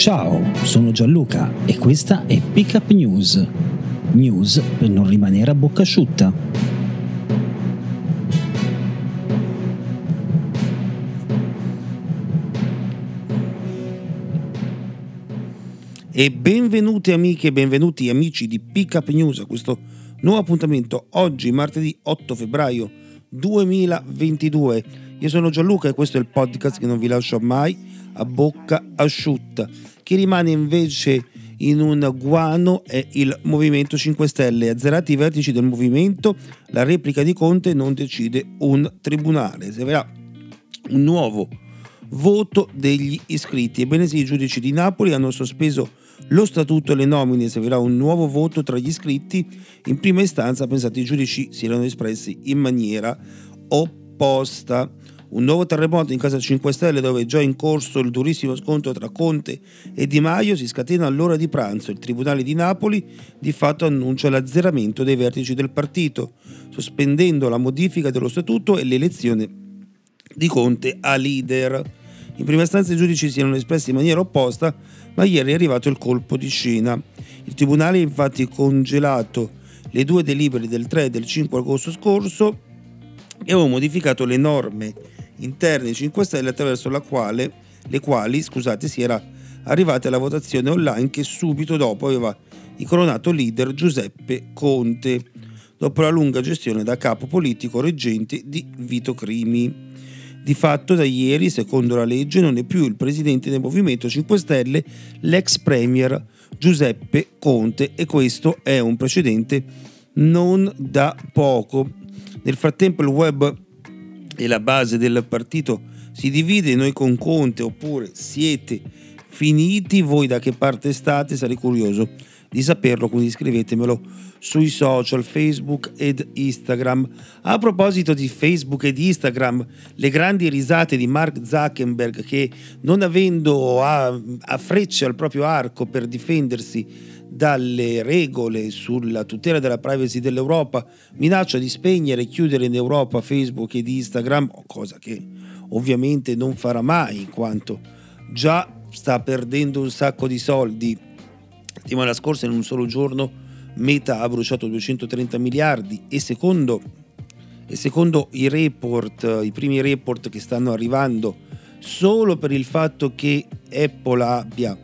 Ciao, sono Gianluca e questa è Pickup News. News per non rimanere a bocca asciutta. E benvenuti amiche e benvenuti amici di Pickup News a questo nuovo appuntamento oggi martedì 8 febbraio 2022. Io sono Gianluca e questo è il podcast che non vi lascio mai a bocca asciutta. Chi rimane invece in un guano è il Movimento 5 Stelle. Azzerati i vertici del movimento, la replica di Conte non decide un tribunale. Servirà un nuovo voto degli iscritti. Ebbene sì, i giudici di Napoli hanno sospeso lo statuto e le nomine, servirà un nuovo voto tra gli iscritti. In prima istanza, pensate, i giudici si erano espressi in maniera opposta. Un nuovo terremoto in casa 5 Stelle dove è già in corso il durissimo scontro tra Conte e Di Maio si scatena all'ora di pranzo. Il Tribunale di Napoli di fatto annuncia l'azzeramento dei vertici del partito, sospendendo la modifica dello statuto e l'elezione di Conte a leader. In prima istanza i giudici si erano espressi in maniera opposta, ma ieri è arrivato il colpo di scena. Il Tribunale ha infatti congelato le due delibere del 3 e del 5 agosto scorso e aveva modificato le norme interne 5 Stelle attraverso la quale, le quali scusate, si era arrivati alla votazione online che subito dopo aveva incoronato leader Giuseppe Conte, dopo la lunga gestione da capo politico reggente di Vito Crimi. Di fatto da ieri, secondo la legge, non è più il presidente del Movimento 5 Stelle l'ex premier Giuseppe Conte e questo è un precedente non da poco. Nel frattempo il web e la base del partito si divide, noi con Conte oppure siete finiti, voi da che parte state? Sarei curioso di saperlo, quindi scrivetemelo sui social Facebook ed Instagram. A proposito di Facebook ed Instagram, le grandi risate di Mark Zuckerberg che non avendo a, a frecce al proprio arco per difendersi dalle regole sulla tutela della privacy dell'Europa, minaccia di spegnere e chiudere in Europa Facebook ed Instagram, cosa che ovviamente non farà mai, in quanto già sta perdendo un sacco di soldi. La settimana scorsa in un solo giorno Meta ha bruciato 230 miliardi e secondo, e secondo i report, i primi report che stanno arrivando, solo per il fatto che Apple abbia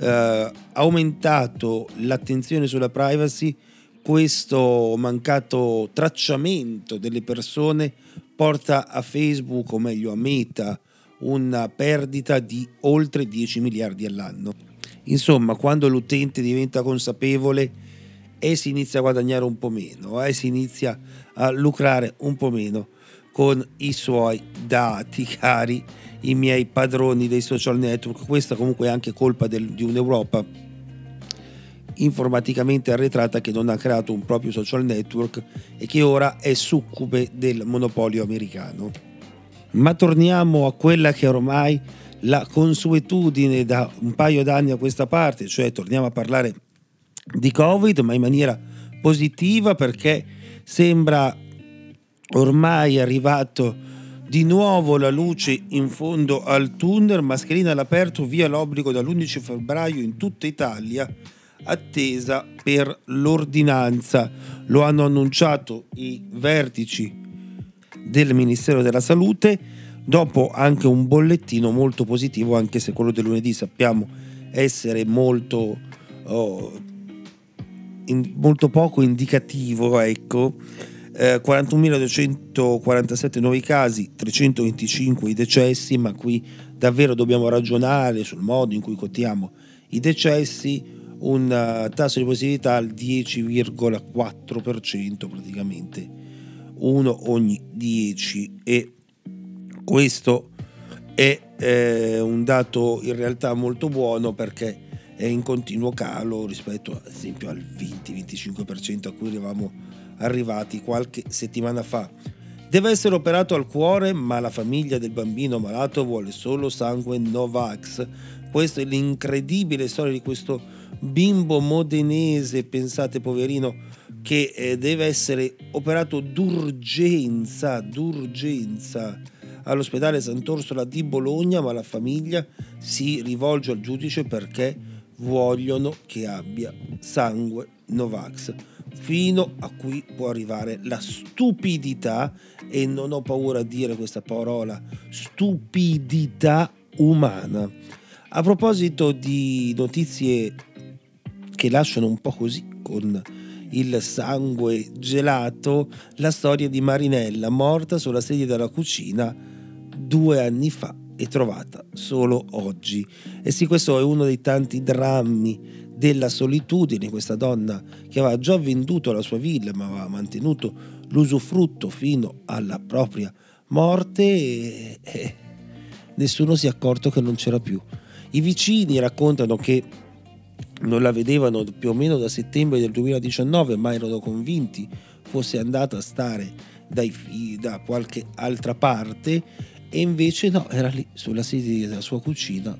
eh, aumentato l'attenzione sulla privacy, questo mancato tracciamento delle persone porta a Facebook, o meglio a Meta, una perdita di oltre 10 miliardi all'anno. Insomma, quando l'utente diventa consapevole e si inizia a guadagnare un po' meno, e si inizia a lucrare un po' meno con i suoi dati, cari i miei padroni dei social network. Questa comunque è anche colpa del, di un'Europa informaticamente arretrata che non ha creato un proprio social network e che ora è succube del monopolio americano. Ma torniamo a quella che ormai la consuetudine da un paio d'anni a questa parte, cioè torniamo a parlare di Covid, ma in maniera positiva perché sembra ormai arrivato di nuovo la luce in fondo al tunnel, mascherina all'aperto, via l'obbligo dall'11 febbraio in tutta Italia, attesa per l'ordinanza. Lo hanno annunciato i vertici del Ministero della Salute dopo anche un bollettino molto positivo, anche se quello del lunedì sappiamo essere molto, oh, in, molto poco indicativo, ecco. Eh, 41.247 nuovi casi, 325 i decessi, ma qui davvero dobbiamo ragionare sul modo in cui contiamo i decessi, un tasso di positività al 10,4% praticamente uno ogni 10 e questo è eh, un dato in realtà molto buono perché è in continuo calo rispetto ad esempio al 20-25% a cui eravamo arrivati qualche settimana fa. Deve essere operato al cuore, ma la famiglia del bambino malato vuole solo sangue Novax. Questa è l'incredibile storia di questo bimbo modenese, pensate poverino, che eh, deve essere operato d'urgenza, d'urgenza all'ospedale Sant'Orsola di Bologna, ma la famiglia si rivolge al giudice perché vogliono che abbia sangue Novax. Fino a qui può arrivare la stupidità, e non ho paura a dire questa parola, stupidità umana. A proposito di notizie che lasciano un po' così con il sangue gelato, la storia di Marinella, morta sulla sedia della cucina due anni fa e trovata solo oggi. E sì, questo è uno dei tanti drammi della solitudine, questa donna che aveva già venduto la sua villa ma aveva mantenuto l'usufrutto fino alla propria morte e, e nessuno si è accorto che non c'era più. I vicini raccontano che non la vedevano più o meno da settembre del 2019, ma erano convinti fosse andata a stare dai, da qualche altra parte e invece no, era lì sulla sedia della sua cucina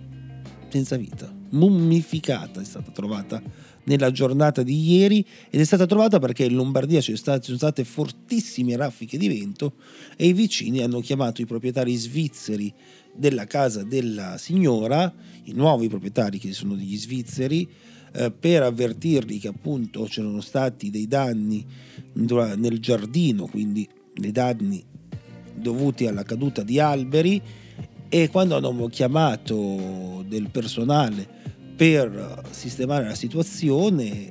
senza vita, mummificata, è stata trovata nella giornata di ieri ed è stata trovata perché in Lombardia ci sono state fortissime raffiche di vento e i vicini hanno chiamato i proprietari svizzeri della casa della signora, i nuovi proprietari che sono degli svizzeri, eh, per avvertirli che appunto c'erano stati dei danni nel giardino, quindi dei danni dovuti alla caduta di alberi e quando hanno chiamato del personale per sistemare la situazione,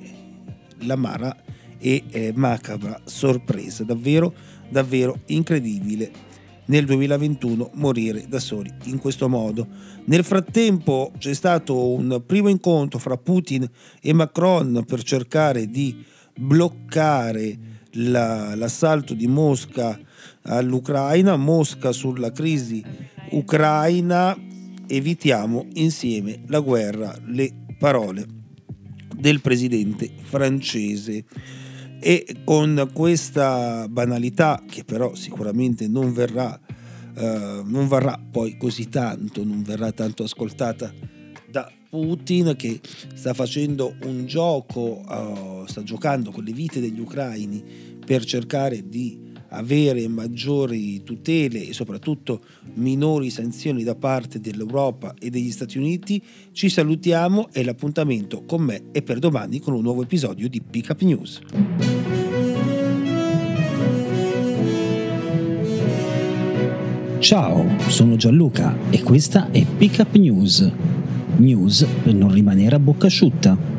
l'amara e eh, macabra sorpresa, davvero, davvero incredibile nel 2021 morire da soli in questo modo. Nel frattempo c'è stato un primo incontro fra Putin e Macron per cercare di bloccare la, l'assalto di Mosca all'Ucraina, Mosca sulla crisi ucraina, evitiamo insieme la guerra, le parole del presidente francese. E con questa banalità che però sicuramente non verrà, eh, non verrà poi così tanto, non verrà tanto ascoltata da Putin che sta facendo un gioco, uh, sta giocando con le vite degli ucraini per cercare di avere maggiori tutele e soprattutto minori sanzioni da parte dell'Europa e degli Stati Uniti, ci salutiamo e l'appuntamento con me è per domani con un nuovo episodio di Pick Up News. Ciao, sono Gianluca e questa è Pick Up News News per non rimanere a bocca asciutta.